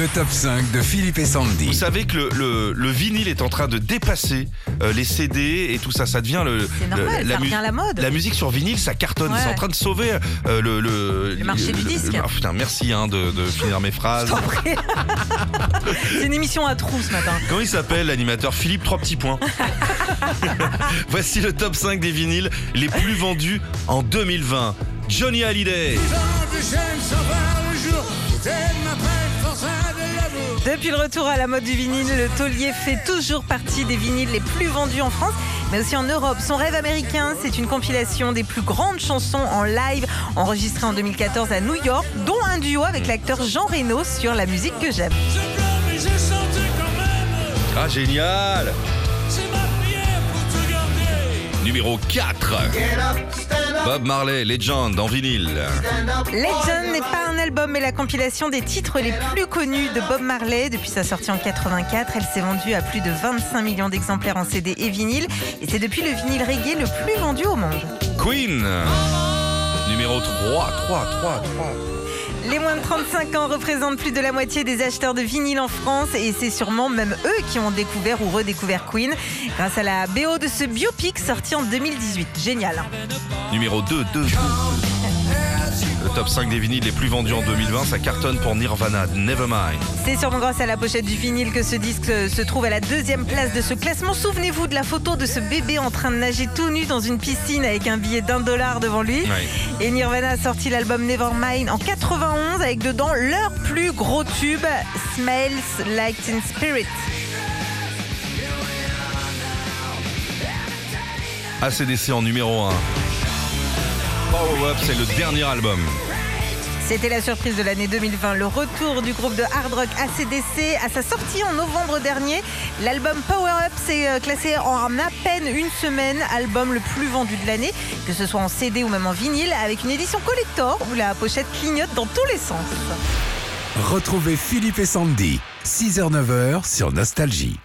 Le top 5 de Philippe et Vous Sandy. savez que le, le- le vinyle est en train de dépasser euh, les CD et tout ça. Ça devient le, C'est normal, le- ça revient à la mode. La musique sur vinyle, ça cartonne. Ouais. C'est en train de sauver euh, le, le, Le marché du disque. ah, putain, merci hein, de, de finir mes phrases. C'est une émission à trous ce matin. Comment il s'appelle l'animateur Philippe Trois petits points. Voici le top 5 des vinyles les plus vendus en 2020. Johnny Hallyday. Depuis le retour à la mode du vinyle, le taulier fait toujours partie des vinyles les plus vendus en France, mais aussi en Europe. Son rêve américain, c'est une compilation des plus grandes chansons en live enregistrées en 2014 à New York, dont un duo avec l'acteur Jean Reno sur La musique que j'aime. Ah, génial Numéro 4. Bob Marley, Legend en vinyle. Legend n'est pas un album, mais la compilation des titres les plus connus de Bob Marley. Depuis sa sortie en 84, elle s'est vendue à plus de 25 millions d'exemplaires en CD et vinyle. Et c'est depuis le vinyle reggae le plus vendu au monde. Queen. Numéro 3, 3, 3, 3. Les moins de 35 ans représentent plus de la moitié des acheteurs de vinyle en France et c'est sûrement même eux qui ont découvert ou redécouvert Queen grâce à la BO de ce biopic sorti en 2018. Génial. hein. Numéro 2, 2. Le top 5 des vinyles les plus vendus en 2020, ça cartonne pour Nirvana, Nevermind. C'est sûrement grâce à la pochette du vinyle que ce disque se trouve à la deuxième place de ce classement. Souvenez-vous de la photo de ce bébé en train de nager tout nu dans une piscine avec un billet d'un dollar devant lui. Et Nirvana a sorti l'album Nevermind en 91 avec dedans leur plus gros tube, Smells Like Teen Spirit. ACDC en numéro 1. Power Up, c'est le dernier album. C'était la surprise de l'année 2020, le retour du groupe de hard rock ACDC à sa sortie en novembre dernier. L'album Power Up s'est euh, classé en à peine une semaine, album le plus vendu de l'année, que ce soit en CD ou même en vinyle, avec une édition collector où la pochette clignote dans tous les sens. Retrouvez Philippe et Sandy. 6h-9h sur Nostalgie.